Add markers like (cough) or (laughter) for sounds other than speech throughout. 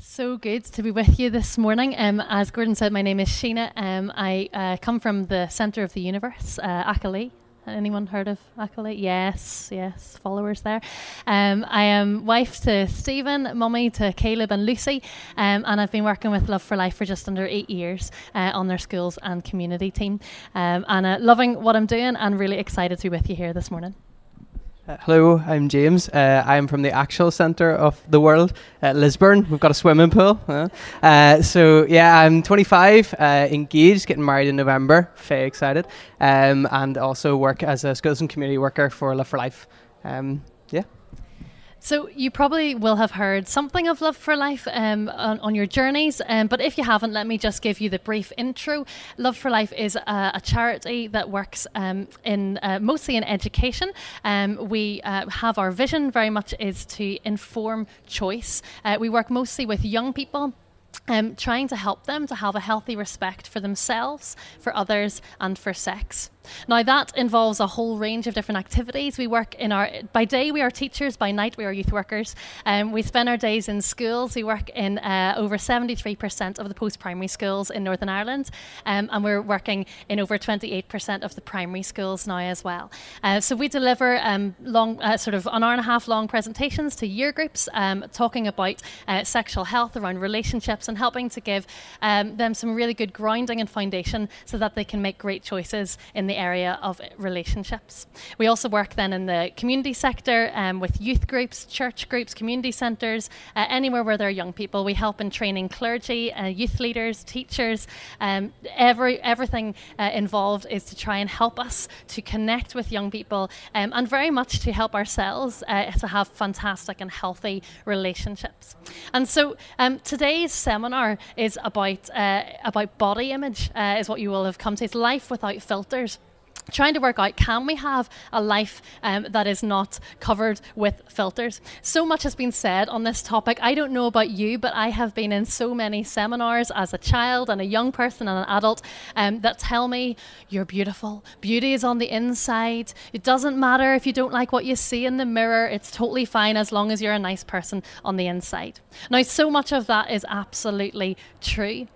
so good to be with you this morning. Um, as Gordon said, my name is Sheena. Um, I uh, come from the centre of the universe, uh, Ahoghill. Anyone heard of Ahoghill? Yes, yes, followers there. Um, I am wife to Stephen, mummy to Caleb and Lucy, um, and I've been working with Love for Life for just under eight years uh, on their schools and community team. Um, and uh, loving what I'm doing and really excited to be with you here this morning. Hello, I'm James. Uh, I'm from the actual centre of the world, uh, Lisburn. We've got a swimming pool. Uh, so, yeah, I'm 25, uh, engaged, getting married in November. Very excited. Um, and also work as a schools and community worker for Love for Life. Um. So you probably will have heard something of Love for Life um, on, on, your journeys, um, but if you haven't, let me just give you the brief intro. Love for Life is a, a charity that works um, in uh, mostly in education. Um, we uh, have our vision very much is to inform choice. Uh, we work mostly with young people um, trying to help them to have a healthy respect for themselves, for others, and for sex. Now, that involves a whole range of different activities. We work in our, by day, we are teachers, by night, we are youth workers. Um, we spend our days in schools. We work in uh, over 73% of the post primary schools in Northern Ireland, um, and we're working in over 28% of the primary schools now as well. Uh, so, we deliver um, long, uh, sort of an hour and a half long presentations to year groups um, talking about uh, sexual health around relationships and helping to give um, them some really good grounding and foundation so that they can make great choices in the area of relationships. We also work then in the community sector um, with youth groups, church groups, community centres, uh, anywhere where there are young people. We help in training clergy, uh, youth leaders, teachers. Um, every everything uh, involved is to try and help us to connect with young people um, and very much to help ourselves uh, to have fantastic and healthy relationships. And so um, today's seminar is about uh, about body image, uh, is what you will have come to. It's life without filters trying to work out can we have a life um, that is not covered with filters? So much has been said on this topic. I don't know about you but i have been in so many seminars as a child and a young person and an adult um, that tell me you're beautiful. Beauty is on the inside. It doesn't matter if you don't like what you see in the mirror. It's totally fine as long as you're a nice person on the inside. Now so much of that is absolutely true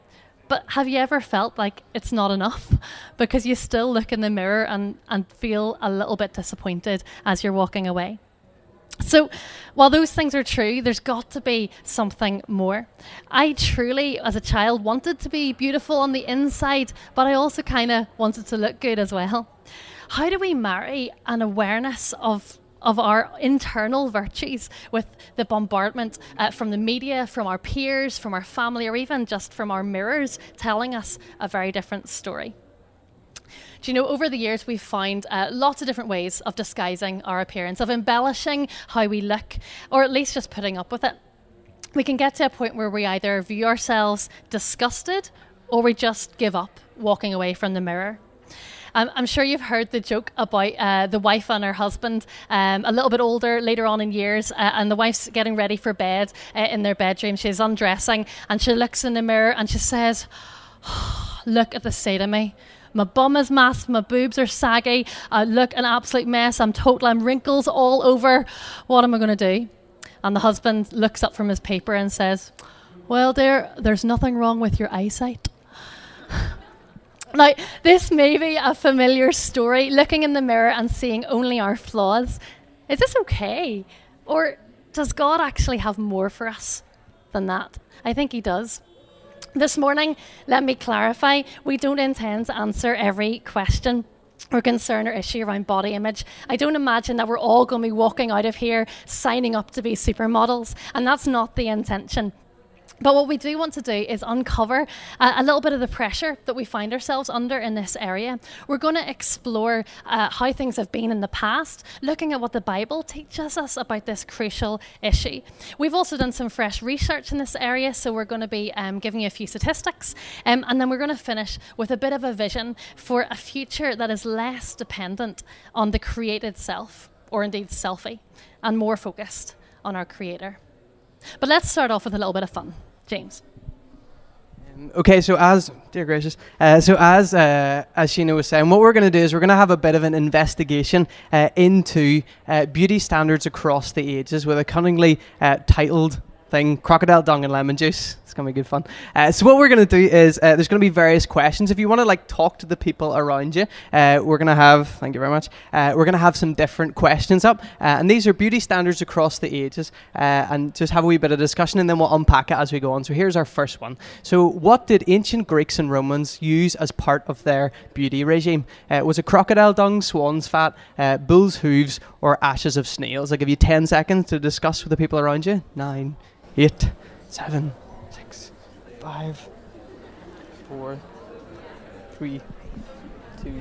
but have you ever felt like it's not enough? (laughs) Because you still look in the mirror and, and feel a little bit disappointed as you're walking away. So, while those things are true, there's got to be something more. I truly, as a child, wanted to be beautiful on the inside, but I also kind of wanted to look good as well. How do we marry an awareness of of our internal virtues with the bombardment uh, from the media, from our peers, from our family, or even just from our mirrors telling us a very different story. Do you know, over the years, we've found uh, lots of different ways of disguising our appearance, of embellishing how we look, or at least just putting up with it. We can get to a point where we either view ourselves disgusted or we just give up walking away from the mirror. Um, I'm sure you've heard the joke about uh, the wife and her husband, um, a little bit older later on in years, uh, and the wife's getting ready for bed uh, in their bedroom. She's undressing and she looks in the mirror and she says, oh, Look at the state of me. My bum is masked, my boobs are saggy, I look an absolute mess, I'm total, I'm wrinkles all over. What am I going to do? And the husband looks up from his paper and says, Well, dear, there's nothing wrong with your eyesight. Now, this may be a familiar story, looking in the mirror and seeing only our flaws. Is this okay? Or does God actually have more for us than that? I think He does. This morning, let me clarify we don't intend to answer every question or concern or issue around body image. I don't imagine that we're all going to be walking out of here signing up to be supermodels, and that's not the intention. But what we do want to do is uncover a little bit of the pressure that we find ourselves under in this area. We're going to explore uh, how things have been in the past, looking at what the Bible teaches us about this crucial issue. We've also done some fresh research in this area, so we're going to be um, giving you a few statistics, um, and then we're going to finish with a bit of a vision for a future that is less dependent on the created self, or indeed selfie, and more focused on our Creator. But let's start off with a little bit of fun. James. Um, okay, so as dear gracious, uh, so as uh, as Sheena was saying, what we're going to do is we're going to have a bit of an investigation uh, into uh, beauty standards across the ages with a cunningly uh, titled thing crocodile dung and lemon juice. It's to be good fun. Uh, so, what we're to do is uh, there's to be various questions. If you want to like talk to the people around you, uh, we're to have, thank you very much, uh, we're to have some different questions up. Uh, and these are beauty standards across the ages. Uh, and just have a wee bit of discussion and then we'll unpack it as we go on. So, here's our first one. So, what did ancient Greeks and Romans use as part of their beauty regime? was it crocodile dung, swan's fat, bull's hooves, or ashes of snails? I'll give you 10 seconds to discuss with the people around you. Nine, eight, seven, five, four, three, two,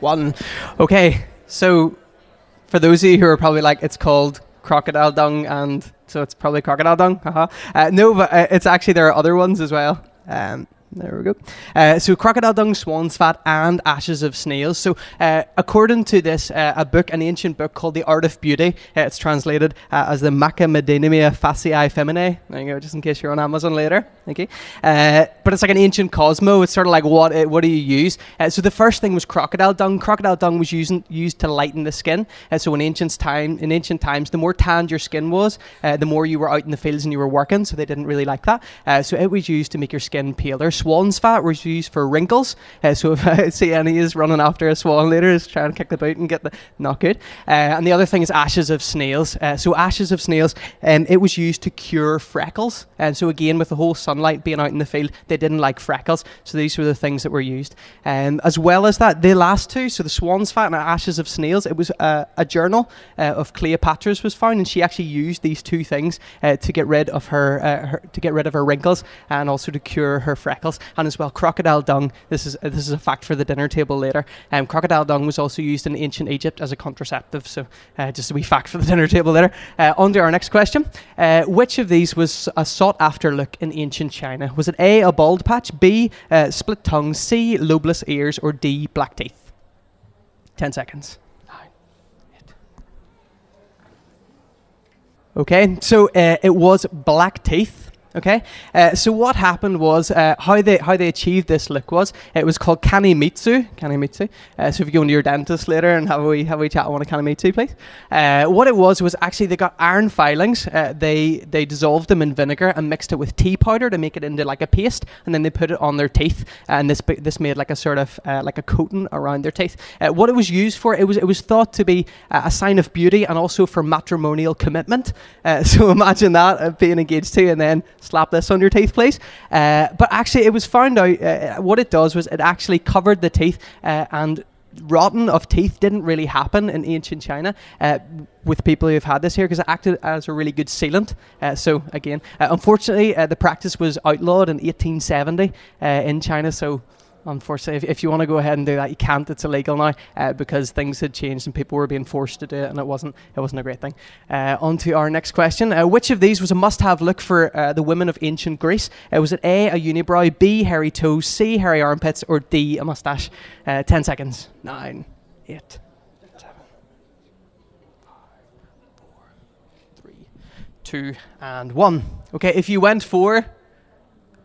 one. Okay, so for those of you who are probably like, it's called crocodile dung, and so it's probably crocodile dung. Uh-huh. Uh, no, but uh, it's actually there are other ones as well. Um, there we go. Uh, so, crocodile dung, swan's fat, and ashes of snails. So, uh, according to this, uh, a book, an ancient book called The Art of Beauty, uh, it's translated uh, as the Medicamina Faciei Femineae. There you go, just in case you're on Amazon later. Okay. Uh, but it's like an ancient Cosmo. It's sort of like what what do you use? so, the first thing was crocodile dung. Crocodile dung was using, used to lighten the skin. so, in ancient time, in ancient times, the more tanned your skin was, the more you were out in the fields and you were working. So, they didn't really like that. so, it was used to make your skin paler swan's fat was used for wrinkles. Uh, so if I (laughs) see any is running after a swan later, is trying to kick the boot and get the not good. Uh, and the other thing is ashes of snails. Uh, so ashes of snails, um, it was used to cure freckles. And so again, with the whole sunlight being out in the field, they didn't like freckles. So these were the things that were used. Um, as well as that, the last two, so the swan's fat and ashes of snails, it was uh, a journal uh, of Cleopatra's was found, and she actually used these two things uh, to get rid of her, her, to get rid of her wrinkles and also to cure her freckles. And as well, crocodile dung. This is this is a fact for the dinner table later. Um, crocodile dung was also used in ancient Egypt as a contraceptive. So uh, just a wee fact for the (laughs) dinner table later. Uh, on to our next question. Uh, which of these was a sought after look in ancient China? Was it A, a bald patch, B, uh, split tongue, C, lobeless ears, or D, black teeth? 10 seconds. Okay, so uh, it was black teeth. Okay, uh, so what happened was uh, how they how they achieved this look was it was called kanimitsu. Kanimitsu. Uh, so if you go into your dentist later and have we have we chat on a kanimitsu, please. Uh, what it was was actually they got iron filings. Uh, they they dissolved them in vinegar and mixed it with tea powder to make it into like a paste, and then they put it on their teeth, and this this made like a sort of uh, like a coating around their teeth. what it was used for, it was it was thought to be a sign of beauty and also for matrimonial commitment. (laughs) so imagine that being engaged to and then slap this on your teeth, please. Uh, but actually, it was found out uh, what it does was it actually covered the teeth uh, and rotten of teeth didn't really happen in ancient China uh, with people who've had this here because it acted as a really good sealant. Uh, so again, uh, unfortunately, uh, the practice was outlawed in 1870 uh, in China. So unfortunately. If, if you want to go ahead and do that, you can't. It's illegal now uh, because things had changed and people were being forced to do it, and it wasn't it wasn't a great thing. Uh, on to our next question: uh, Which of these was a must-have look for uh, the women of ancient Greece? Uh, was it A, a unibrow, B, hairy toes, C, hairy armpits, or D, a mustache? Uh, ten seconds. Nine, eight. two, and one. Okay, if you went for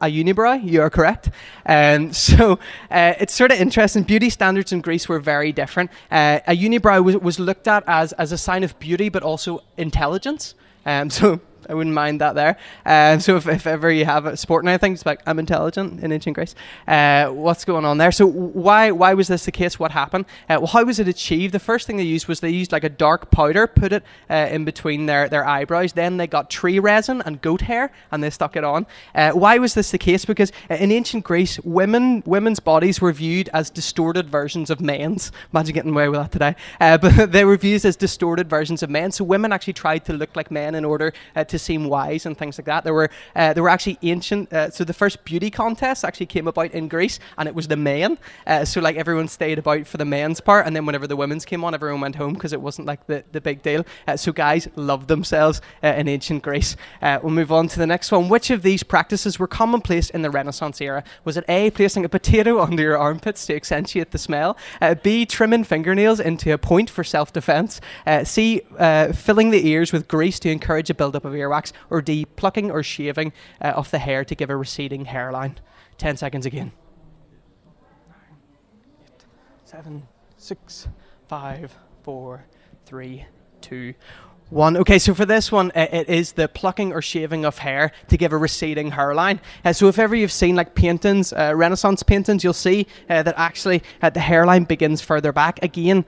a unibrow. You are correct. Um, (laughs) so uh, it's sort of interesting. Beauty standards in Greece were very different. Uh, a unibrow was, was looked at as, as a sign of beauty, but also intelligence. Um, (laughs) so I wouldn't mind that there. Um, (laughs) so if, if ever you have a sport I think it's like I'm intelligent in ancient Greece. Uh, what's going on there? So why why was this the case? What happened? Uh, well, how was it achieved? The first thing they used was they used like a dark powder, put it uh, in between their, their eyebrows. Then they got tree resin and goat hair, and they stuck it on. Uh, why was this the case? Because in ancient Greece, women women's bodies were viewed as distorted versions of men's. Imagine getting away with that today. Uh, (laughs) but they were viewed as distorted versions of men. So women actually tried to look like men in order uh, to to seem wise and things like that. There were uh, there were actually ancient. Uh, so the first beauty contest actually came about in Greece, and it was the men. Uh, so like everyone stayed about for the men's part, and then whenever the women's came on, everyone went home because it wasn't like the, the big deal. Uh, so guys loved themselves uh, in ancient Greece. Uh, we'll move on to the next one. Which of these practices were commonplace in the Renaissance era? Was it A, placing a potato (laughs) under your armpits to accentuate the smell? B, trimming fingernails into a point for self-defense? C, filling the ears with grease to encourage a buildup of ear earwax, or D, plucking or shaving uh, of the hair to give a receding hairline. 10 seconds again. Eight, seven, six, five, four, three, two, One. Okay, so for this one, uh, it is the plucking or shaving of hair to give a receding hairline. Uh, so if ever you've seen like paintings, uh, Renaissance paintings, you'll see uh, that actually uh, the hairline begins further back. Again,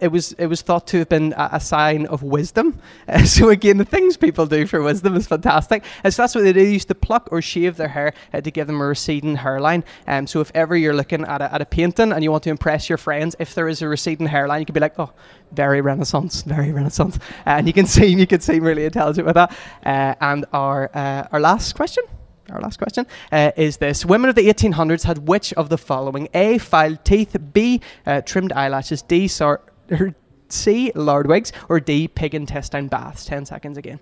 it was it was thought to have been a, a sign of wisdom. (laughs) Uh, so again, the things people do for wisdom is fantastic. And so that's what they. They used to pluck or shave their hair uh, to give them a receding hairline. Um, so if ever you're looking at a, at a painting and you want to impress your friends, if there is a receding hairline, you could be like, oh, very Renaissance, very Renaissance, uh, and you can (laughs) seem you can seem really intelligent with that. Uh, and our uh, our last question our last question uh, is this Women of the 1800s had which of the following? A. Filed teeth, B. Uh, trimmed eyelashes, D. Sor- or C. Lard wigs, or D. Pig intestine baths? 10 seconds again.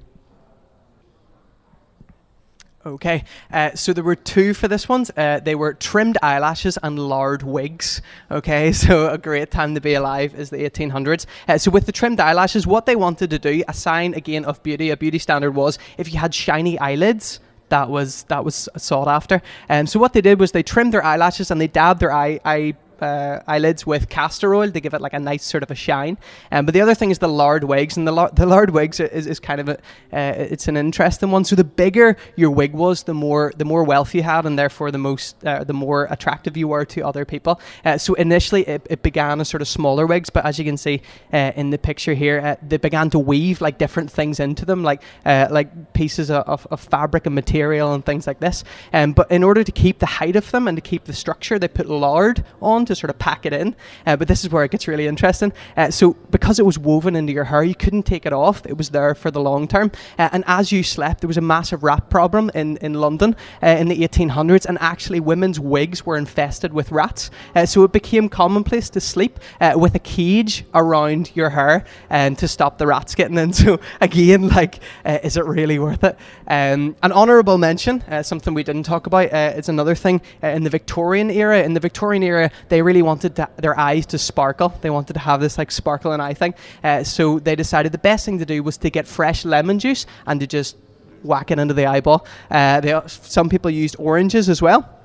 Okay, uh, so there were two for this one. Uh, they were trimmed eyelashes and lard wigs. Okay, (laughs) so a great time to be alive is the 1800s. Uh, so with the trimmed eyelashes, what they wanted to do, a sign again of beauty, a beauty standard was if you had shiny eyelids, that was that was sought after. And um, so what they did was they trimmed their eyelashes and they dabbed their eye eye uh, eyelids with castor oil to give it like a nice sort of a shine. Um, but the other thing is the lard wigs, and the, lar- the lard wigs is, is kind of a, uh, it's an interesting one. So the bigger your wig was, the more the more wealth you had, and therefore the most uh, the more attractive you were to other people. Uh, so initially it, it, began as sort of smaller wigs, but as you can see uh, in the picture here, uh, they began to weave like different things into them, like like pieces of, of, fabric and material and things like this. Um, but in order to keep the height of them and to keep the structure, they put lard on to sort of pack it in. Uh, but this is where it gets really interesting. Uh, so because it was woven into your hair, you couldn't take it off. It was there for the long term. Uh, and as you slept, there was a massive rat problem in, in London uh, in the 1800s. And actually, women's wigs were infested with rats. Uh, so it became commonplace to sleep uh, with a cage around your hair and to stop the rats getting in. (laughs) So again, like, is it really worth it? Um, an honourable mention, something we didn't talk about, is another thing in the Victorian era. In the Victorian era, they really wanted to, their eyes to sparkle. They wanted to have this like sparkle and eye thing. Uh, so they decided the best thing to do was to get fresh lemon juice and to just whack it into the eyeball. Uh, they, some people used oranges as well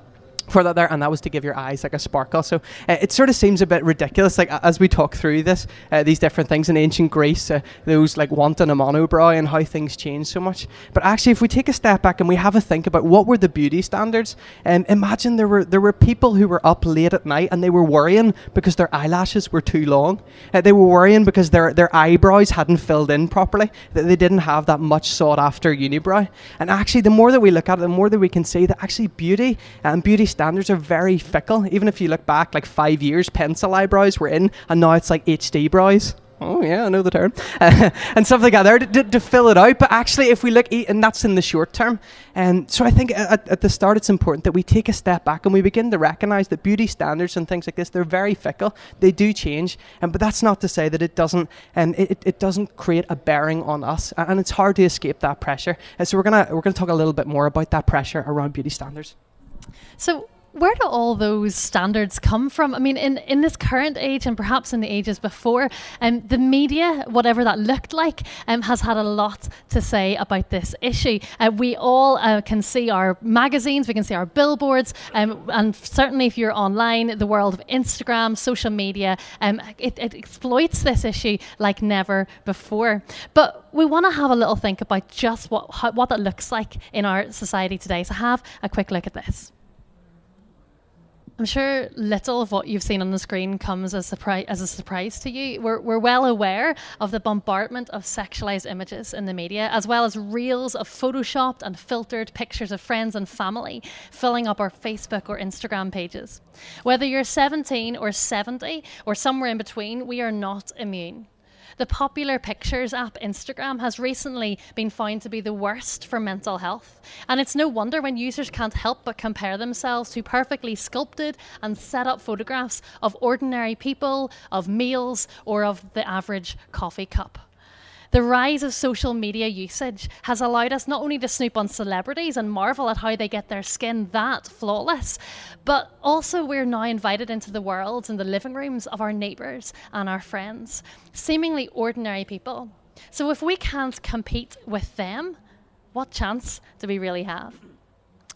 for that there, and that was to give your eyes like a sparkle. So uh, it sort of seems a bit ridiculous, like as we talk through this, uh, these different things in ancient Greece, uh, those like wanting a monobrow and how things change so much. But actually, if we take a step back and we have a think about what were the beauty standards, um, imagine there were there were people who were up late at night and they were worrying because their eyelashes were too long. Uh, they were worrying because their their eyebrows hadn't filled in properly. That they didn't have that much sought after unibrow. And actually, the more that we look at it, the more that we can see that actually beauty and beauty standards are very fickle. Even if you look back like five years, pencil eyebrows were in, and now it's like HD brows. Oh yeah, I know the term, uh, (laughs) and stuff like that there to, to, to, fill it out. But actually, if we look, and that's in the short term, and um, so I think at, at, the start it's important that we take a step back and we begin to recognise that beauty standards and things like this they're very fickle. They do change, and but that's not to say that it doesn't, and um, it, it doesn't create a bearing on us, and it's hard to escape that pressure. And so we're gonna we're gonna talk a little bit more about that pressure around beauty standards. So where do all those standards come from? I mean, in, in this current age and perhaps in the ages before, um, the media, whatever that looked like, um, has had a lot to say about this issue. Uh, we all uh, can see our magazines, we can see our billboards, um, and certainly if you're online, the world of Instagram, social media, um, it, it exploits this issue like never before. But we want to have a little think about just what, how, what that looks like in our society today. So have a quick look at this. I'm sure little of what you've seen on the screen comes as, surpri- as a surprise to you. We're, we're well aware of the bombardment of sexualized images in the media, as well as reels of photoshopped and filtered pictures of friends and family filling up our Facebook or Instagram pages. Whether you're 17 or 70 or somewhere in between, we are not immune. The popular pictures app Instagram has recently been found to be the worst for mental health. And it's no wonder when users can't help but compare themselves to perfectly sculpted and set up photographs of ordinary people, of meals, or of the average coffee cup. The rise of social media usage has allowed us not only to snoop on celebrities and marvel at how they get their skin that flawless, but also we're now invited into the worlds and the living rooms of our neighbours and our friends, seemingly ordinary people. So if we can't compete with them, what chance do we really have?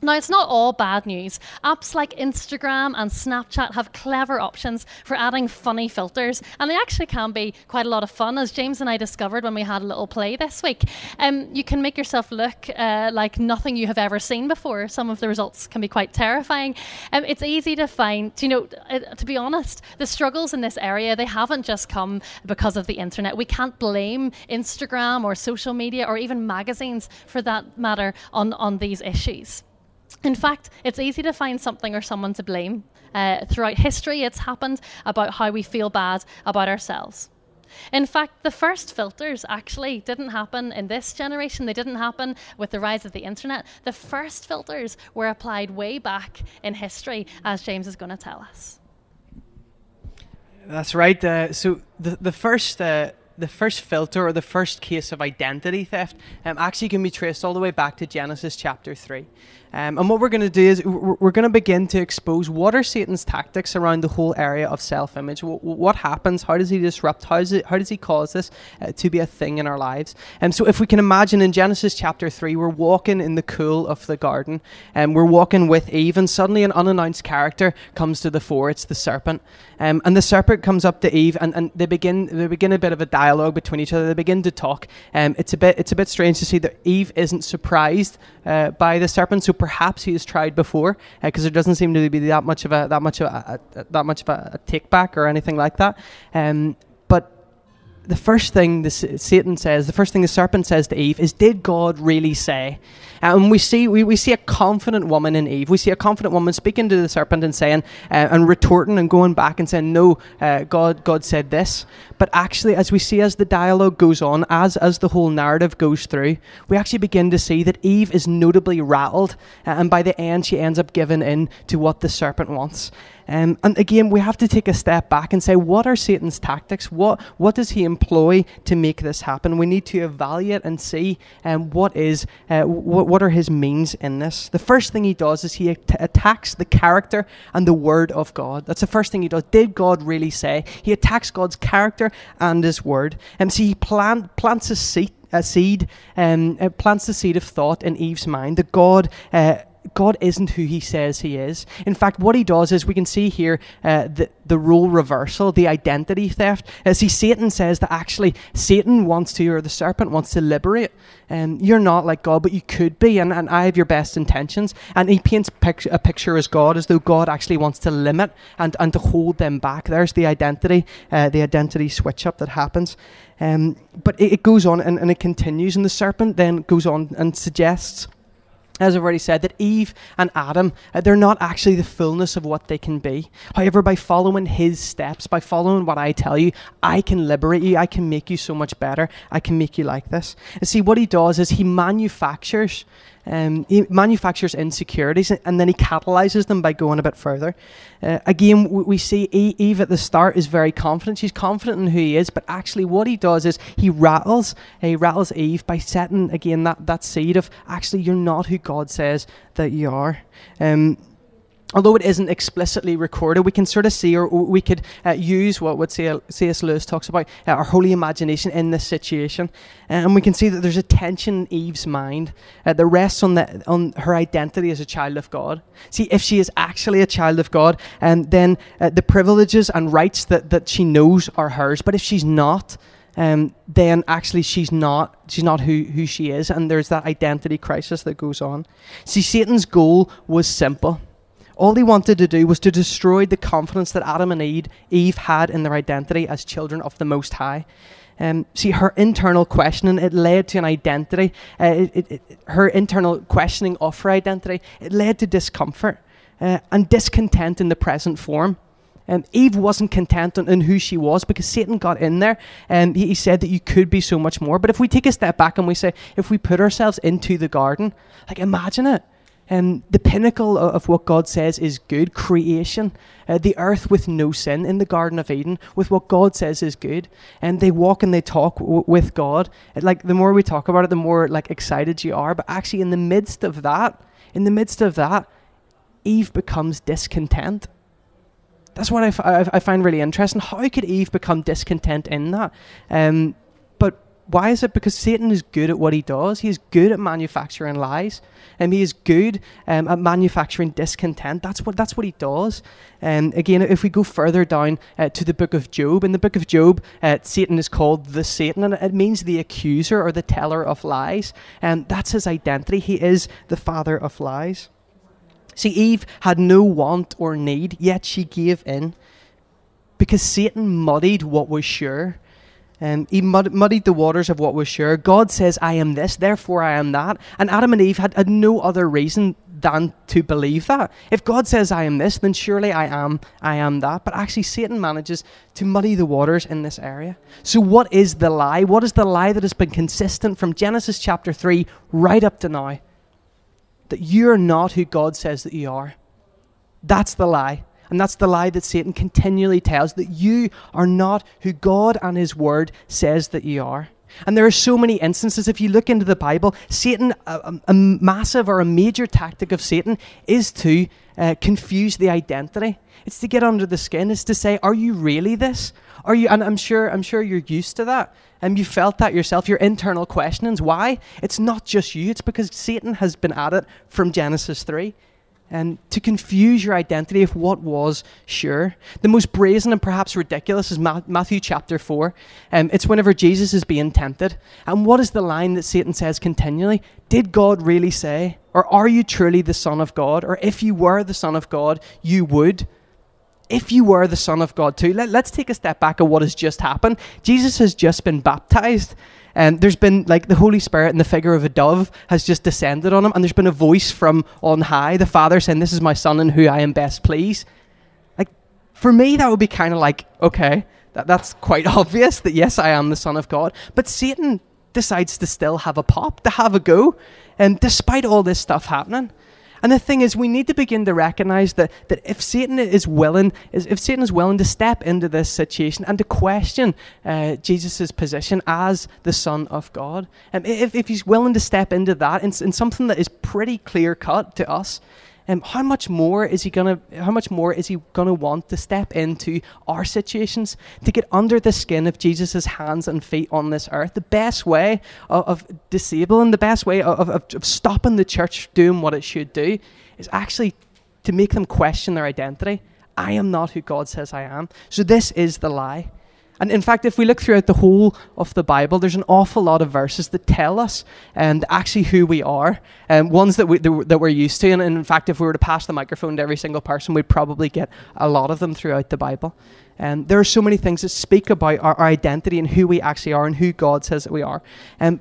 Now, it's not all bad news. Apps like Instagram and Snapchat have clever options for adding funny filters, and they actually can be quite a lot of fun, as James and I discovered when we had a little play this week. Um, you can make yourself look uh, like nothing you have ever seen before. Some of the results can be quite terrifying. Um, it's easy to find, you know, uh, to be honest, the struggles in this area, they haven't just come because of the internet. We can't blame Instagram or social media or even magazines, for that matter, on, on these issues. In fact, it's easy to find something or someone to blame. Uh, throughout history, it's happened about how we feel bad about ourselves. In fact, the first filters actually didn't happen in this generation. They didn't happen with the rise of the internet. The first filters were applied way back in history, as James is going to tell us. That's right. Uh, so the the first uh, the first filter or the first case of identity theft um, actually can be traced all the way back to Genesis chapter three. Um, and what we're going to do is we're going to begin to expose what are Satan's tactics around the whole area of self image. What, what, happens? How does he disrupt? How, it, how does he cause this uh, to be a thing in our lives? And um, so, if we can imagine in Genesis chapter 3, we're walking in the cool of the garden and we're walking with Eve, and suddenly an unannounced character comes to the fore. It's the serpent. Um, and the serpent comes up to Eve and, and they begin they begin a bit of a dialogue between each other. They begin to talk. Um, it's, a bit, it's a bit strange to see that Eve isn't surprised uh, by the serpent. So perhaps he has tried before, because uh, there doesn't seem to be that much of a that much of a, a that much of a, a take back or anything like that. Um, the first thing the Satan says, the first thing the serpent says to Eve is, "Did God really say?" And we see we, we see a confident woman in Eve. We see a confident woman speaking to the serpent and saying uh, and retorting and going back and saying, "No, uh, God God said this." But actually, as we see as the dialogue goes on, as as the whole narrative goes through, we actually begin to see that Eve is notably rattled, uh, and by the end, she ends up giving in to what the serpent wants. Um, and again, we have to take a step back and say, what are Satan's tactics? What what does he employ to make this happen? We need to evaluate and see um, what is uh, what, what are his means in this. The first thing he does is he at- attacks the character and the word of God. That's the first thing he does. Did God really say? He attacks God's character and his word. And um, so he plant, plants a seed a seed, um, uh, plants the seed of thought in Eve's mind that God uh, God isn't who he says he is. In fact, what he does is we can see here uh, the, the role reversal, the identity theft. Uh, see, Satan says that actually Satan wants to, or the serpent wants to liberate. Um, you're not like God, but you could be, and, and I have your best intentions. And he paints a picture as God, as though God actually wants to limit and, and to hold them back. There's the identity, uh, the identity switch up that happens. Um, but it, it goes on and, and it continues, and the serpent then goes on and suggests as I've already said, that Eve and Adam, uh, they're not actually the fullness of what they can be. However, by following his steps, by following what I tell you, I can liberate you. I can make you so much better. I can make you like this. And see, what he does is he manufactures um, he manufactures insecurities and then he catalyzes them by going a bit further. Uh, again, we see Eve at the start is very confident. She's confident in who he is, but actually, what he does is he rattles. He rattles Eve by setting again that, that seed of actually you're not who God says that you are. Um, although it isn't explicitly recorded, we can sort of see, or we could uh, use what what C.S. Lewis talks about, uh, our holy imagination in this situation, and we can see that there's a tension in Eve's mind uh, that rests on the, on her identity as a child of God. See, if she is actually a child of God, and um, then uh, the privileges and rights that that she knows are hers. But if she's not, um, then actually she's not she's not who, who she is, and there's that identity crisis that goes on. See, Satan's goal was simple. All he wanted to do was to destroy the confidence that Adam and Eve, had in their identity as children of the Most High. Um, see, her internal questioning, it led to an identity. Uh, it, it, it, her internal questioning of her identity, it led to discomfort uh, and discontent in the present form. Um, Eve wasn't content in, who she was because Satan got in there and he, he, said that you could be so much more. But if we take a step back and we say, if we put ourselves into the garden, like imagine it um, the pinnacle of what God says is good creation, uh, the earth with no sin in the Garden of Eden, with what God says is good, and they walk and they talk w- with God. like the more we talk about it, the more like excited you are. But actually, in the midst of that, in the midst of that, Eve becomes discontent. That's what I, f- I find really interesting. How could Eve become discontent in that? Um, why is it? Because Satan is good at what he does. He is good at manufacturing lies, and he is good um, at manufacturing discontent. That's what that's what he does. And um, again, if we go further down uh, to the book of Job, in the book of Job, uh, Satan is called the Satan, and it means the accuser or the teller of lies. And that's his identity. He is the father of lies. See, Eve had no want or need, yet she gave in because Satan muddied what was sure. Um, he mud- muddied the waters of what was sure. God says, I am this, therefore I am that. And Adam and Eve had, had no other reason than to believe that. If God says I am this, then surely I am I am that. But actually Satan manages to muddy the waters in this area. So what is the lie? What is the lie that has been consistent from Genesis chapter 3 right up to now? That you're not who God says that you are. That's the lie. And that's the lie that Satan continually tells that you are not who God and His Word says that you are. And there are so many instances. If you look into the Bible, Satan, a, a massive or a major tactic of Satan is to uh, confuse the identity. It's to get under the skin. It's to say, "Are you really this? Are you?" And I'm sure, I'm sure you're used to that, and you felt that yourself. Your internal questionings. Why? It's not just you. It's because Satan has been at it from Genesis three and to confuse your identity of what was sure. The most brazen and perhaps ridiculous is Matthew chapter 4. Um, it's whenever Jesus is being tempted. And what is the line that Satan says continually? Did God really say? Or are you truly the Son of God? Or if you were the Son of God, you would. If you were the Son of God too. Let, let's take a step back of what has just happened. Jesus has just been baptized. And there's been like the Holy Spirit in the figure of a dove has just descended on him, and there's been a voice from on high, the Father saying, This is my Son in who I am best pleased. Like, for me, that would be kind of like, okay, that, that's quite (laughs) obvious that yes, I am the Son of God. But Satan decides to still have a pop, to have a go, and despite all this stuff happening. And the thing is, we need to begin to recognize that, that if Satan is willing, if Satan is willing to step into this situation and to question uh, Jesus' position as the Son of God, um, if, if he's willing to step into that in, in something that is pretty clear cut to us, um, how much more is he gonna how much more is he gonna want to step into our situations? To get under the skin of jesus' hands and feet on this earth. The best way of, of disabling the best way of, of, of stopping the church doing what it should do is actually to make them question their identity. I am not who god says i am. So this is the lie and in fact, if we look throughout the whole of the Bible, there's an awful lot of verses that tell us and actually who we are, and ones that, we, that we're used to. And in fact, if we were to pass the microphone to every single person, we'd probably get a lot of them throughout the Bible. And there are so many things that speak about our, our identity and who we actually are and who God says that we are. Um,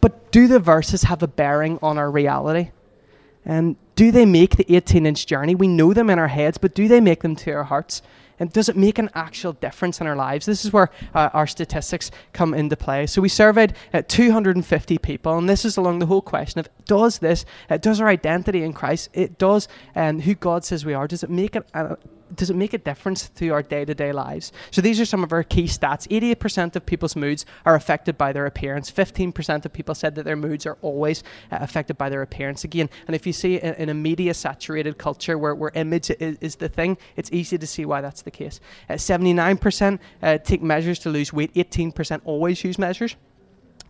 but do the verses have a bearing on our reality? And do they make the 18 inch journey? We know them in our heads, but do they make them to our hearts? And does it make an actual difference in our lives? This is where uh, our statistics come into play. So we surveyed uh, 250 people, and this is along the whole question of does this, uh, does our identity in Christ, it does um, who God says we are, does it make it uh, does it make a difference to our day to day lives? So these are some of our key stats. 88% of people's moods are affected by their appearance. 15% of people said that their moods are always uh, affected by their appearance. Again, and if you see in, in a media saturated culture where, where image is, is, the thing, it's easy to see why that's the case. Uh, 79% uh, take measures to lose weight, 18% always use measures.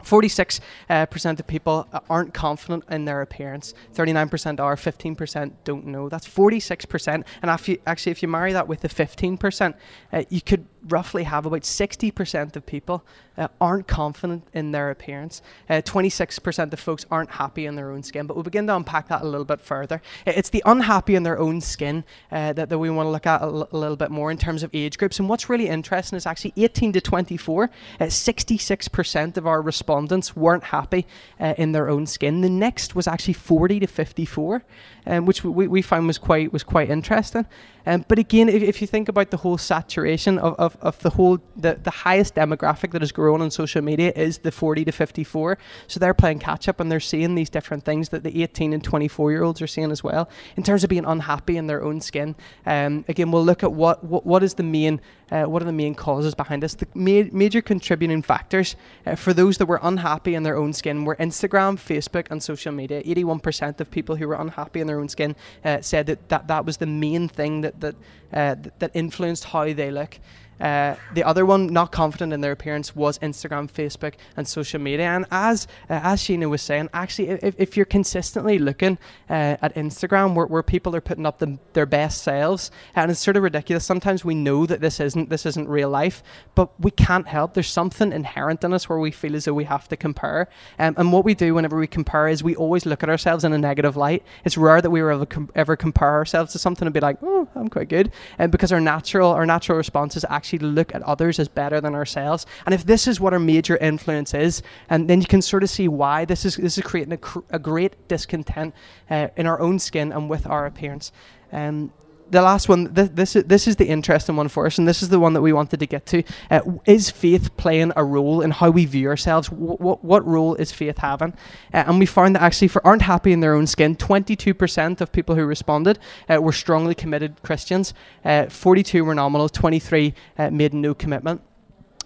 46% uh, of people aren't confident in their appearance. 39% are, 15% don't know. That's 46%. And if you, actually, if you marry that with the 15%, uh, you could roughly have about 60% of people uh, aren't confident in their appearance. 26% uh, of folks aren't happy in their own skin. But we'll begin to unpack that a little bit further. It's the unhappy in their own skin uh, that, that we want to look at a, l- a little bit more in terms of age groups. And what's really interesting is actually 18 to 24, 66% uh, of our respondents weren't happy uh, in their own skin. The next was actually 40 to 54 um, which we, we found was quite was quite interesting. Um, but again, if, if, you think about the whole saturation of, of, of the whole the, the highest demographic that is growing on social media is the 40 to 54. So they're playing catch up and they're seeing these different things that the 18 and 24 year olds are seeing as well. In terms of being unhappy in their own skin, um, again, we'll look at what what, what is the main uh, what are the main causes behind this. The ma- major contributing factors uh, for those that were unhappy in their own skin were Instagram, Facebook, and social media. 81% of people who were unhappy in their own skin uh, said that, that that was the main thing that that uh, that influenced how they look. Uh, the other one, not confident in their appearance, was Instagram, Facebook, and social media. And as uh, as Sheena was saying, actually, if, if you're consistently looking uh, at Instagram, where, where people are putting up the, their best selves, and it's sort of ridiculous. Sometimes we know that this isn't this isn't real life, but we can't help. There's something inherent in us where we feel as though we have to compare. Um, and what we do whenever we compare is we always look at ourselves in a negative light. It's rare that we ever, ever compare ourselves to something and be like, oh, I'm quite good. And um, because our natural our natural response is actually to look at others as better than ourselves. And if this is what our major influence is, and then you can sort of see why this is this is creating a, cr- a great discontent uh, in our own skin and with our appearance. Um, the last one, th- this is this is the interesting one for us, and this is the one that we wanted to get to. Uh, is faith playing a role in how we view ourselves? W- what what role is faith having? Uh, and we found that actually, for aren't happy in their own skin, twenty two percent of people who responded uh, were strongly committed Christians. Uh, Forty two were nominal. Twenty three uh, made no commitment.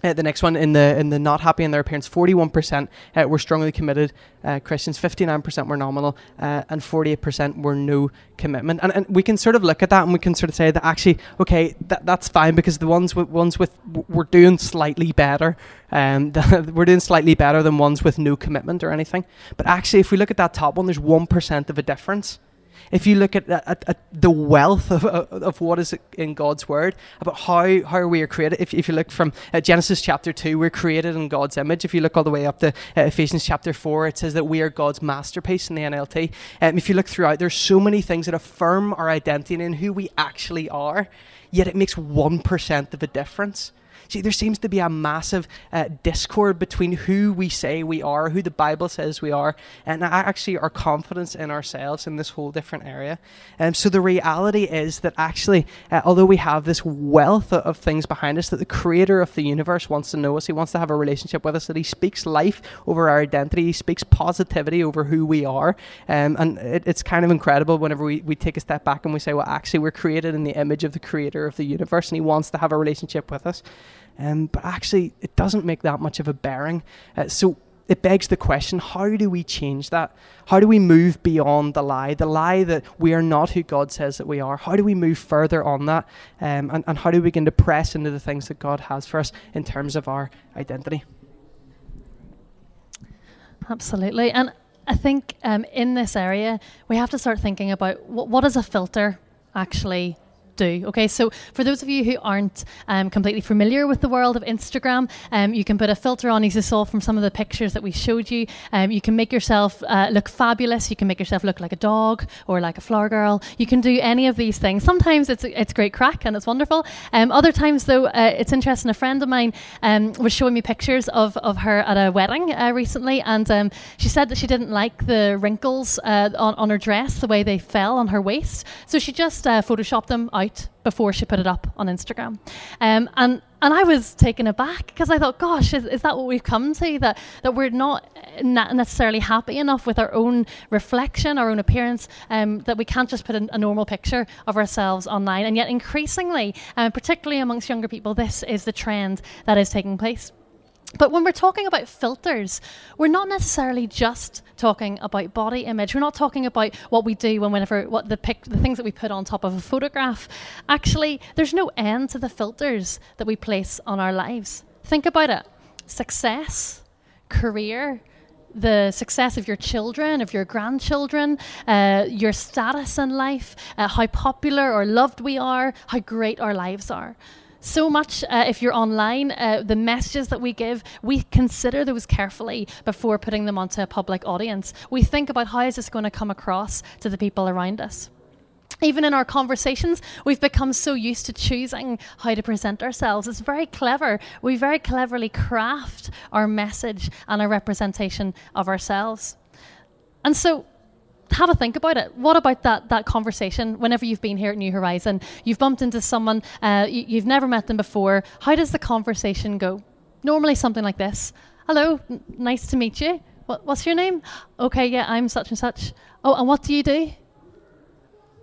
Uh, the next one in the in the not happy in their appearance, 41% uh, were strongly committed uh, Christians, 59% were nominal, uh, and 48% were no commitment. And, and we can sort of look at that and we can sort of say that actually, okay, that, that's fine because the ones with ones with we're doing slightly better. Um, (laughs) we're doing slightly better than ones with no commitment or anything. But actually, if we look at that top one, there's one percent of a difference if you look at, at, at the wealth of, of what is in God's word about how, how we are created, if, if you look from uh, Genesis chapter 2, we're created in God's image. If you look all the way up to uh, Ephesians chapter 4, it says that we are God's masterpiece in the NLT. Um, if you look throughout, there's so many things that affirm our identity and who we actually are, yet it makes 1% of a difference. See, there seems to be a massive uh, discord between who we say we are, who the Bible says we are, and actually our confidence in ourselves in this whole different area. And um, so the reality is that actually, uh, although we have this wealth of, things behind us, that the creator of the universe wants to know us, he wants to have a relationship with us, that he speaks life over our identity, he speaks positivity over who we are. Um, and it, it's kind of incredible whenever we, we take a step back and we say, well, actually, we're created in the image of the creator of the universe, and he wants to have a relationship with us. Um, but actually, it doesn't make that much of a bearing. Uh, so it begs the question how do we change that? How do we move beyond the lie, the lie that we are not who God says that we are? How do we move further on that? Um, and, and how do we begin to press into the things that God has for us in terms of our identity? Absolutely. And I think um, in this area, we have to start thinking about what, what is a filter actually do. Okay, so for those of you who aren't um, completely familiar with the world of Instagram, um, you can put a filter on, as you saw from some of the pictures that we showed you. Um, you can make yourself uh, look fabulous. You can make yourself look like a dog or like a flower girl. You can do any of these things. Sometimes it's it's great crack and it's wonderful. Um, other times, though, uh, it's interesting. A friend of mine um, was showing me pictures of, of her at a wedding uh, recently, and um, she said that she didn't like the wrinkles uh, on, on her dress, the way they fell on her waist. So she just uh, photoshopped them out out before she put it up on Instagram. Um, and and I was taken aback because I thought, gosh, is, is that what we've come to? That that we're not, not necessarily happy enough with our own reflection, our own appearance, um, that we can't just put a, a, normal picture of ourselves online. And yet, increasingly, um, particularly amongst younger people, this is the trend that is taking place. But when we're talking about filters, we're not necessarily just talking about body image. We're not talking about what we do when whenever what the pic, the things that we put on top of a photograph. Actually, there's no end to the filters that we place on our lives. Think about it. Success, career, the success of your children, of your grandchildren, uh, your status in life, uh, how popular or loved we are, how great our lives are so much uh, if you're online uh, the messages that we give we consider those carefully before putting them onto a public audience we think about how is this going to come across to the people around us even in our conversations, we've become so used to choosing how to present ourselves. It's very clever. We very cleverly craft our message and our representation of ourselves. And so, have a think about it. What about that that conversation? Whenever you've been here at New Horizon, you've bumped into someone uh, you, have never met them before. How does the conversation go? Normally, something like this: "Hello, n- nice to meet you. What, what's your name? Okay, yeah, I'm such and such. Oh, and what do you do?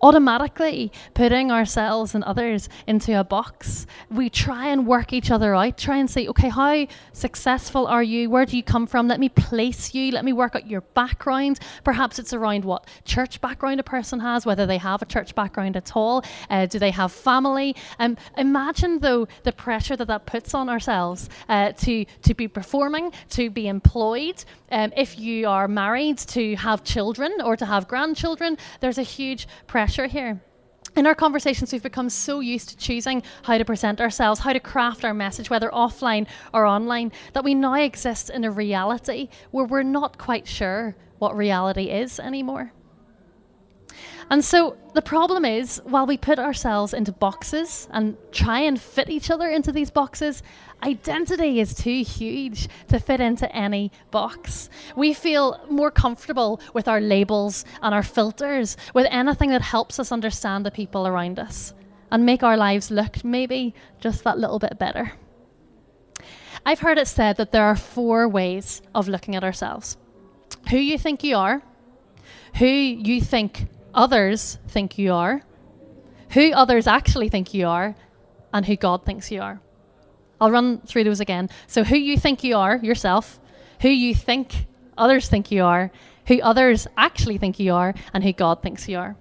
Automatically putting ourselves and others into a box. We try and work each other out, try and say, okay, how successful are you? Where do you come from? Let me place you. Let me work out your background. Perhaps it's around what church background a person has, whether they have a church background at all. Uh, do they have family? Um, imagine, though, the pressure that that puts on ourselves uh, to, to be performing, to be employed. Um, if you are married, to have children or to have grandchildren, there's a huge pressure here. In our conversations, we've become so used to choosing how to present ourselves, how to craft our message, whether offline or online, that we now exist in a reality where we're not quite sure what reality is anymore. And so the problem is, while we put ourselves into boxes and try and fit each other into these boxes, identity is too huge to fit into any box. We feel more comfortable with our labels and our filters, with anything that helps us understand the people around us and make our lives look maybe just that little bit better. I've heard it said that there are four ways of looking at ourselves who you think you are, who you think others think you are, who others actually think you are, and who God thinks you are. I'll run through those again. So, who you think you are yourself, who you think others think you are, who others actually think you are, and who God thinks you are.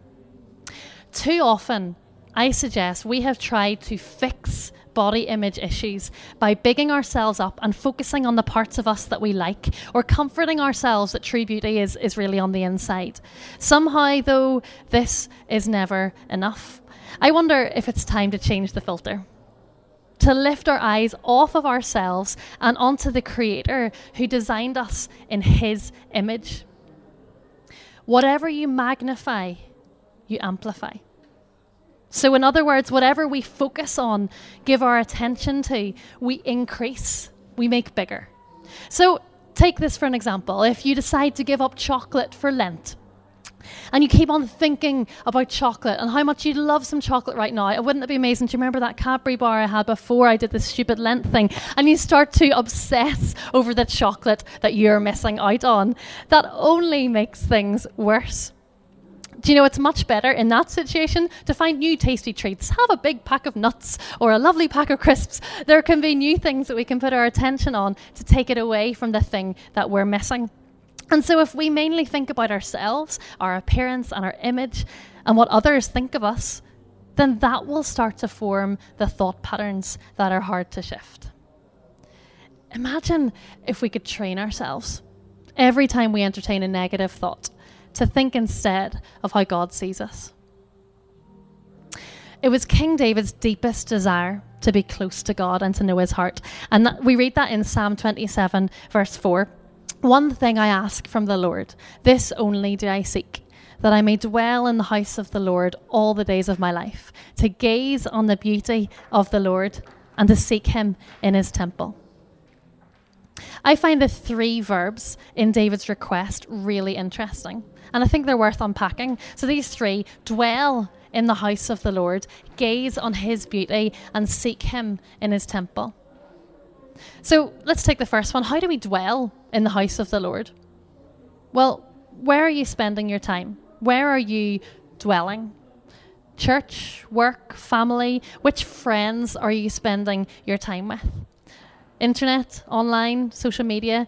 Too often, I suggest we have tried to fix body image issues by bigging ourselves up and focusing on the parts of us that we like, or comforting ourselves that true beauty is, is really on the inside. Somehow, though, this is never enough. I wonder if it's time to change the filter. To lift our eyes off of ourselves and onto the Creator who designed us in His image. Whatever you magnify, you amplify. So, in other words, whatever we focus on, give our attention to, we increase, we make bigger. So, take this for an example. If you decide to give up chocolate for Lent, and you keep on thinking about chocolate and how much you'd love some chocolate right now. Wouldn't it be amazing? Do you remember that Cadbury bar I had before I did this stupid Lent thing? And you start to obsess over the chocolate that you're missing out on. That only makes things worse. Do you know it's much better in that situation to find new tasty treats? Have a big pack of nuts or a lovely pack of crisps. There can be new things that we can put our attention on to take it away from the thing that we're missing. And so, if we mainly think about ourselves, our appearance, and our image, and what others think of us, then that will start to form the thought patterns that are hard to shift. Imagine if we could train ourselves every time we entertain a negative thought to think instead of how God sees us. It was King David's deepest desire to be close to God and to know his heart. And that, we read that in Psalm 27, verse 4. One thing I ask from the Lord, this only do I seek, that I may dwell in the house of the Lord all the days of my life, to gaze on the beauty of the Lord and to seek him in his temple. I find the three verbs in David's request really interesting, and I think they're worth unpacking. So these three dwell in the house of the Lord, gaze on his beauty, and seek him in his temple. So let's take the first one. How do we dwell in the house of the Lord? Well, where are you spending your time? Where are you dwelling? Church, work, family? Which friends are you spending your time with? Internet, online, social media,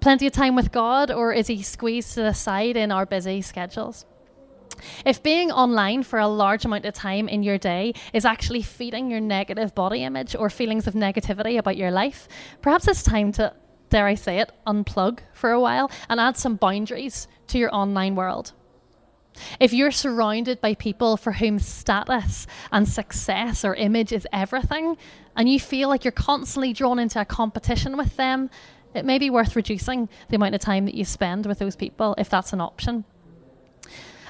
plenty of time with God, or is he squeezed to the side in our busy schedules? If being online for a large amount of time in your day is actually feeding your negative body image or feelings of negativity about your life, perhaps it's time to, dare I say it, unplug for a while and add some boundaries to your online world. If you're surrounded by people for whom status and success or image is everything, and you feel like you're constantly drawn into a competition with them, it may be worth reducing the amount of time that you spend with those people if that's an option.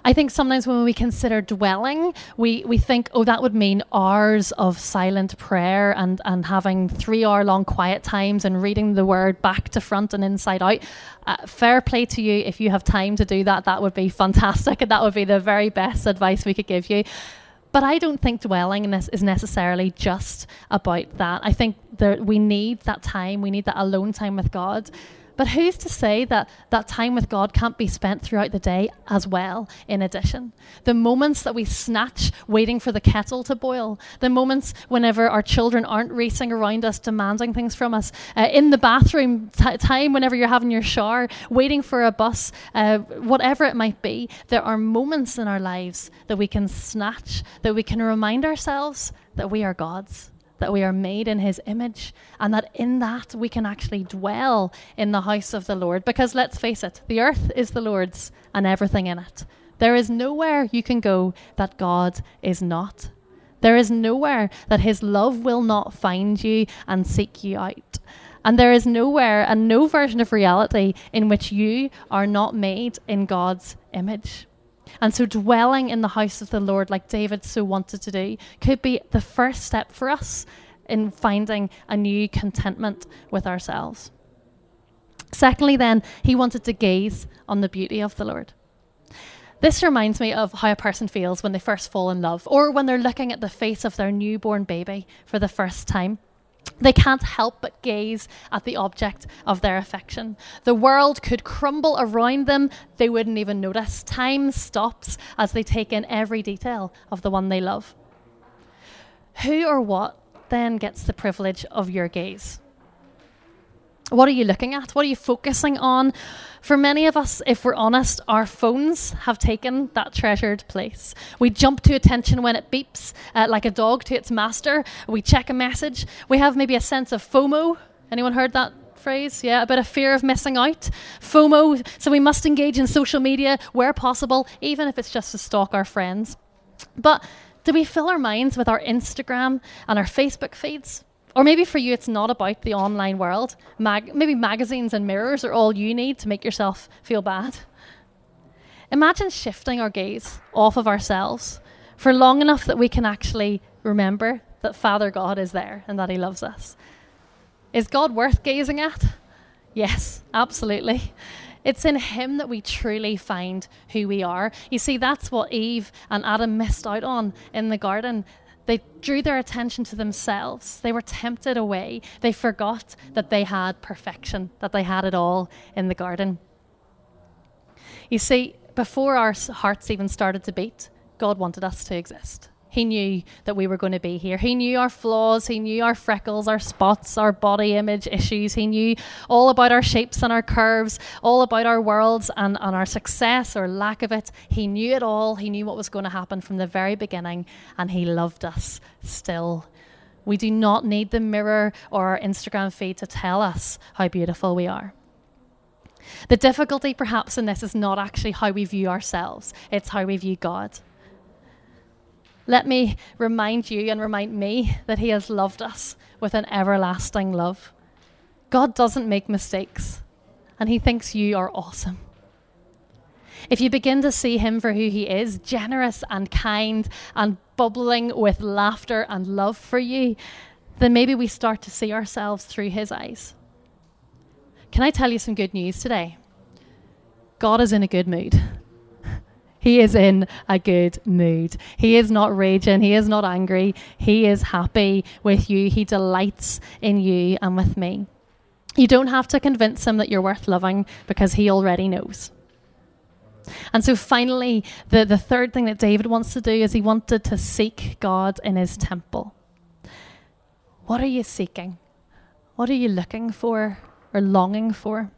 I think sometimes when we consider dwelling, we, we think, oh, that would mean hours of silent prayer and, and having three hour long quiet times and reading the word back to front and inside out. Uh, fair play to you. If you have time to do that, that would be fantastic. And that would be the very best advice we could give you. But I don't think dwelling in this is necessarily just about that. I think that we need that time, we need that alone time with God. But who's to say that that time with God can't be spent throughout the day as well, in addition? The moments that we snatch waiting for the kettle to boil, the moments whenever our children aren't racing around us demanding things from us, uh, in the bathroom t- time whenever you're having your shower, waiting for a bus, uh, whatever it might be, there are moments in our lives that we can snatch, that we can remind ourselves that we are God's that we are made in his image, and that in that we can actually dwell in the house of the Lord. Because let's face it, the earth is the Lord's and everything in it. There is nowhere you can go that God is not. There is nowhere that his love will not find you and seek you out. And there is nowhere and no version of reality in which you are not made in God's image. And so, dwelling in the house of the Lord, like David so wanted to do, could be the first step for us in finding a new contentment with ourselves. Secondly, then, he wanted to gaze on the beauty of the Lord. This reminds me of how a person feels when they first fall in love, or when they're looking at the face of their newborn baby for the first time. They can't help but gaze at the object of their affection. The world could crumble around them, they wouldn't even notice. Time stops as they take in every detail of the one they love. Who or what then gets the privilege of your gaze? What are you looking at? What are you focusing on? For many of us, if we're honest, our phones have taken that treasured place. We jump to attention when it beeps, uh, like a dog to its master. We check a message. We have maybe a sense of FOMO. Anyone heard that phrase? Yeah, a bit of fear of missing out. FOMO. So we must engage in social media where possible, even if it's just to stalk our friends. But do we fill our minds with our Instagram and our Facebook feeds? Or maybe for you, it's not about the online world. Mag- maybe magazines and mirrors are all you need to make yourself feel bad. Imagine shifting our gaze off of ourselves for long enough that we can actually remember that Father God is there and that He loves us. Is God worth gazing at? Yes, absolutely. It's in Him that we truly find who we are. You see, that's what Eve and Adam missed out on in the garden. They drew their attention to themselves. They were tempted away. They forgot that they had perfection, that they had it all in the garden. You see, before our hearts even started to beat, God wanted us to exist. He knew that we were going to be here. He knew our flaws. He knew our freckles, our spots, our body image issues. He knew all about our shapes and our curves, all about our worlds and, and our success or lack of it. He knew it all. He knew what was going to happen from the very beginning, and He loved us still. We do not need the mirror or our Instagram feed to tell us how beautiful we are. The difficulty, perhaps, in this is not actually how we view ourselves, it's how we view God. Let me remind you and remind me that He has loved us with an everlasting love. God doesn't make mistakes, and He thinks you are awesome. If you begin to see Him for who He is, generous and kind and bubbling with laughter and love for you, then maybe we start to see ourselves through His eyes. Can I tell you some good news today? God is in a good mood. He is in a good mood. He is not raging. He is not angry. He is happy with you. He delights in you and with me. You don't have to convince him that you're worth loving because he already knows. And so, finally, the, the third thing that David wants to do is he wanted to seek God in his temple. What are you seeking? What are you looking for or longing for?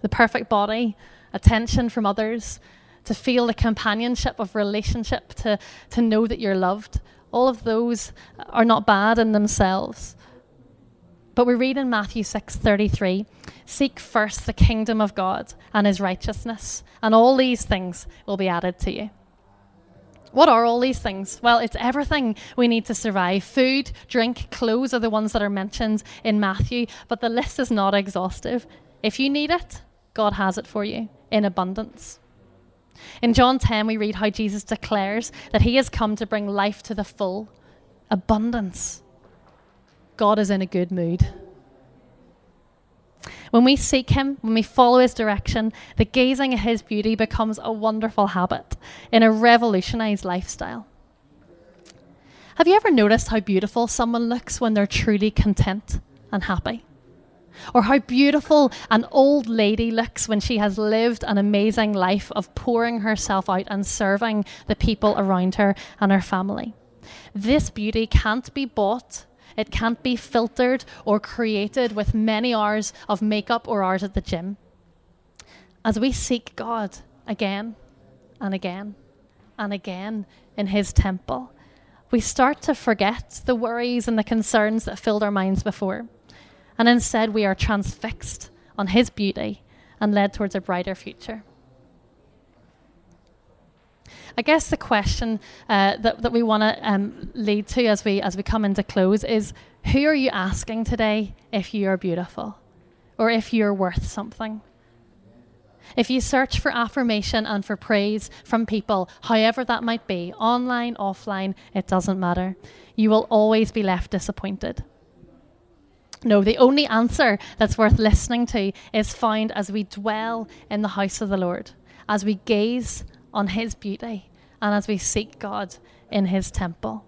The perfect body, attention from others, to feel the companionship of relationship, to, to know that you're loved. All of those are not bad in themselves. But we read in Matthew 6:33, "Seek first the kingdom of God and his righteousness, and all these things will be added to you." What are all these things? Well, it's everything we need to survive. Food, drink, clothes are the ones that are mentioned in Matthew, but the list is not exhaustive. If you need it, God has it for you in abundance. In John 10, we read how Jesus declares that he has come to bring life to the full, abundance. God is in a good mood. When we seek Him, when we follow His direction, the gazing at His beauty becomes a wonderful habit in a revolutionized lifestyle. Have you ever noticed how beautiful someone looks when they're truly content and happy? Or how beautiful an old lady looks when she has lived an amazing life of pouring herself out and serving the people around her and her family. This beauty can't be bought. It can't be filtered or created with many hours of makeup or hours at the gym. As we seek God again and again and again in His temple, we start to forget the worries and the concerns that filled our minds before. And instead, we are transfixed on His beauty and led towards a brighter future. I guess the question uh, that, that we want to um, lead to as we, as we come into close is who are you asking today if you are beautiful or if you're worth something? If you search for affirmation and for praise from people, however that might be, online, offline, it doesn't matter. You will always be left disappointed. No, the only answer that's worth listening to is found as we dwell in the house of the Lord, as we gaze on His beauty, and as we seek God in His temple.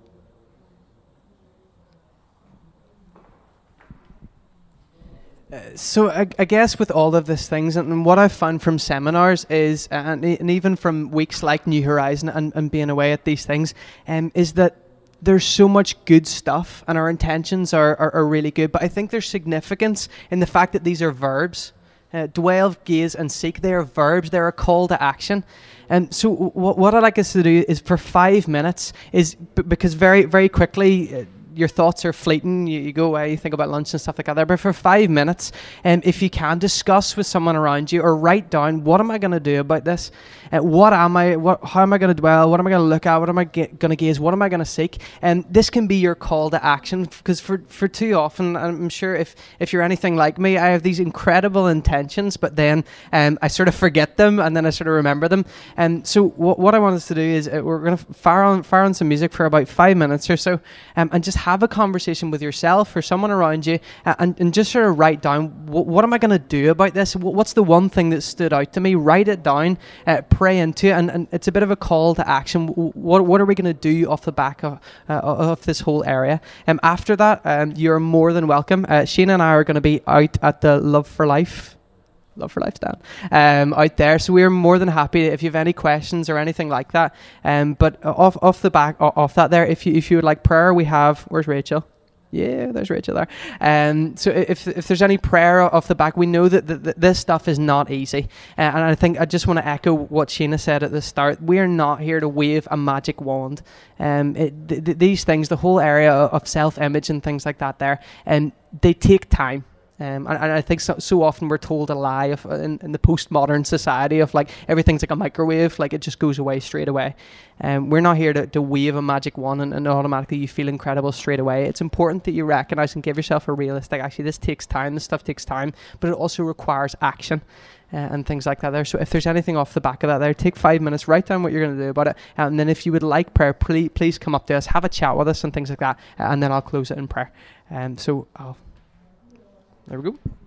so I, I, guess with all of these things, and, what I've found from seminars is, and, and even from weeks like New Horizon and, and being away at these things, um, is that there's so much good stuff, and our intentions are, are, are, really good. But I think there's significance in the fact that these are verbs. Uh, dwell, gaze, and seek. They are verbs. They're a call to action. And so, w- what I'd like us to do is for five minutes, is b- because very, very quickly, uh, your thoughts are fleeting. You, you, go away, you think about lunch and stuff like that. But for five minutes, um, if you can, discuss with someone around you or write down what am I going to do about this? Uh, what am I? What? How am I going to dwell? What am I going to look at? What am I going to gaze? What am I going to seek? And this can be your call to action because for for too often, I'm sure if if you're anything like me, I have these incredible intentions, but then um, I sort of forget them and then I sort of remember them. And so what, what I want us to do is uh, we're going to fire on fire on some music for about five minutes or so, um, and just have a conversation with yourself or someone around you and, and just sort of write down what, what am I going to do about this? What's the one thing that stood out to me? Write it down, uh, pray into it, and, and it's a bit of a call to action. What, what are we going to do off the back of, uh, of this whole area? Um, after that, um, you're more than welcome. Uh, Sheena and I are going to be out at the Love for Life love for lifestyle um, out there. So we're more than happy if you have any questions or anything like that. Um, but off off the back off that there, if you if you would like prayer, we have. Where's Rachel? Yeah, there's Rachel there. Um, so if, if there's any prayer off the back, we know that, that, this stuff is not easy. Uh, and I think I just want to echo what Sheena said at the start. We're not here to wave a magic wand. Um, it, th- th- these things, the whole area of self-image and things like that there, and they take time. Um, and, and, I think so, so, often we're told a lie of, uh, in, in, the postmodern society of like everything's like a microwave, like it just goes away straight away. Um, we're not here to, to wave a magic wand and, and, automatically you feel incredible straight away. It's important that you recognize and give yourself a realistic. Actually, this takes time. This stuff takes time, but it also requires action. Uh, and things like that there. So if there's anything off the back of that there, take five minutes, write down what you're going to do about it, and then if you would like prayer, please, please come up to us, have a chat with us and things like that, and then I'll close it in prayer. Um, so I'll there we go.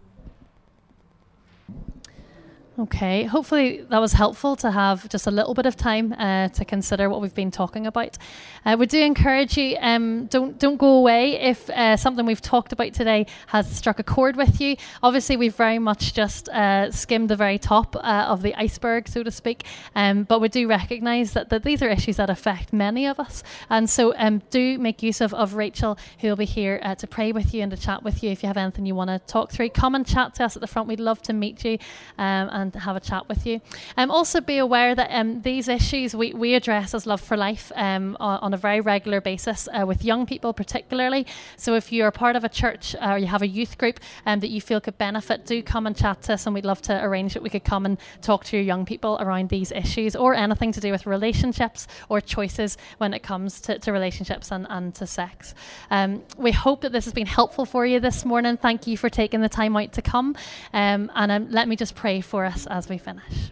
Okay, hopefully that was helpful to have just a little bit of time uh, to consider what we've been talking about. Uh, we do encourage you um, don't don't go away if uh, something we've talked about today has struck a chord with you. Obviously, we've very much just uh, skimmed the very top uh, of the iceberg, so to speak, um, but we do recognise that, that these are issues that affect many of us, and so um, do make use of, of Rachel, who will be here uh, to pray with you and to chat with you if you have anything you want to talk through. Come and chat to us at the front. We'd love to meet you um, and and have a chat with you. Um, also, be aware that um, these issues we, we address as Love for Life um, on, on, a very regular basis uh, with young people, particularly. So, if you're part of a church or you have a youth group um, that you feel could benefit, do come and chat to us, and we'd love to arrange that we could come and talk to your young people around these issues or anything to do with relationships or choices when it comes to, to relationships and, and to sex. Um, we hope that this has been helpful for you this morning. Thank you for taking the time out to come. Um, and um, let me just pray for us as we finish.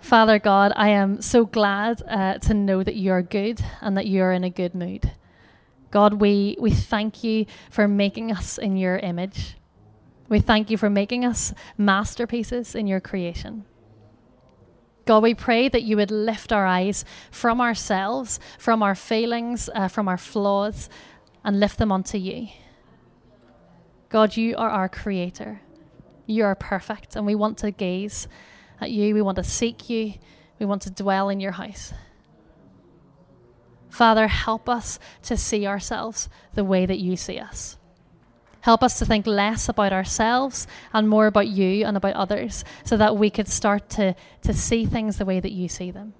Father God, I am so glad uh, to know that you are good and that you are in a good mood. God, we, we thank you for making us in your image. We thank you for making us masterpieces in your creation. God, we pray that you would lift our eyes from ourselves, from our failings, uh, from our flaws, and lift them onto you. God, you are our creator. You are perfect, and we want to gaze at you. We want to seek you. We want to dwell in your house. Father, help us to see ourselves the way that you see us. Help us to think less about ourselves and more about you and about others so that we could start to, to see things the way that you see them.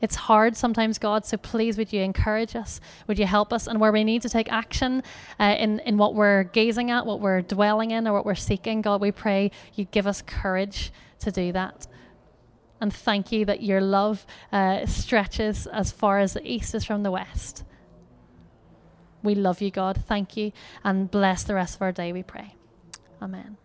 It's hard sometimes, God, so please would you encourage us? Would you help us? And where we need to take action uh, in, in what we're gazing at, what we're dwelling in, or what we're seeking, God, we pray you give us courage to do that. And thank you that your love uh, stretches as far as the east is from the west. We love you, God. Thank you. And bless the rest of our day, we pray. Amen.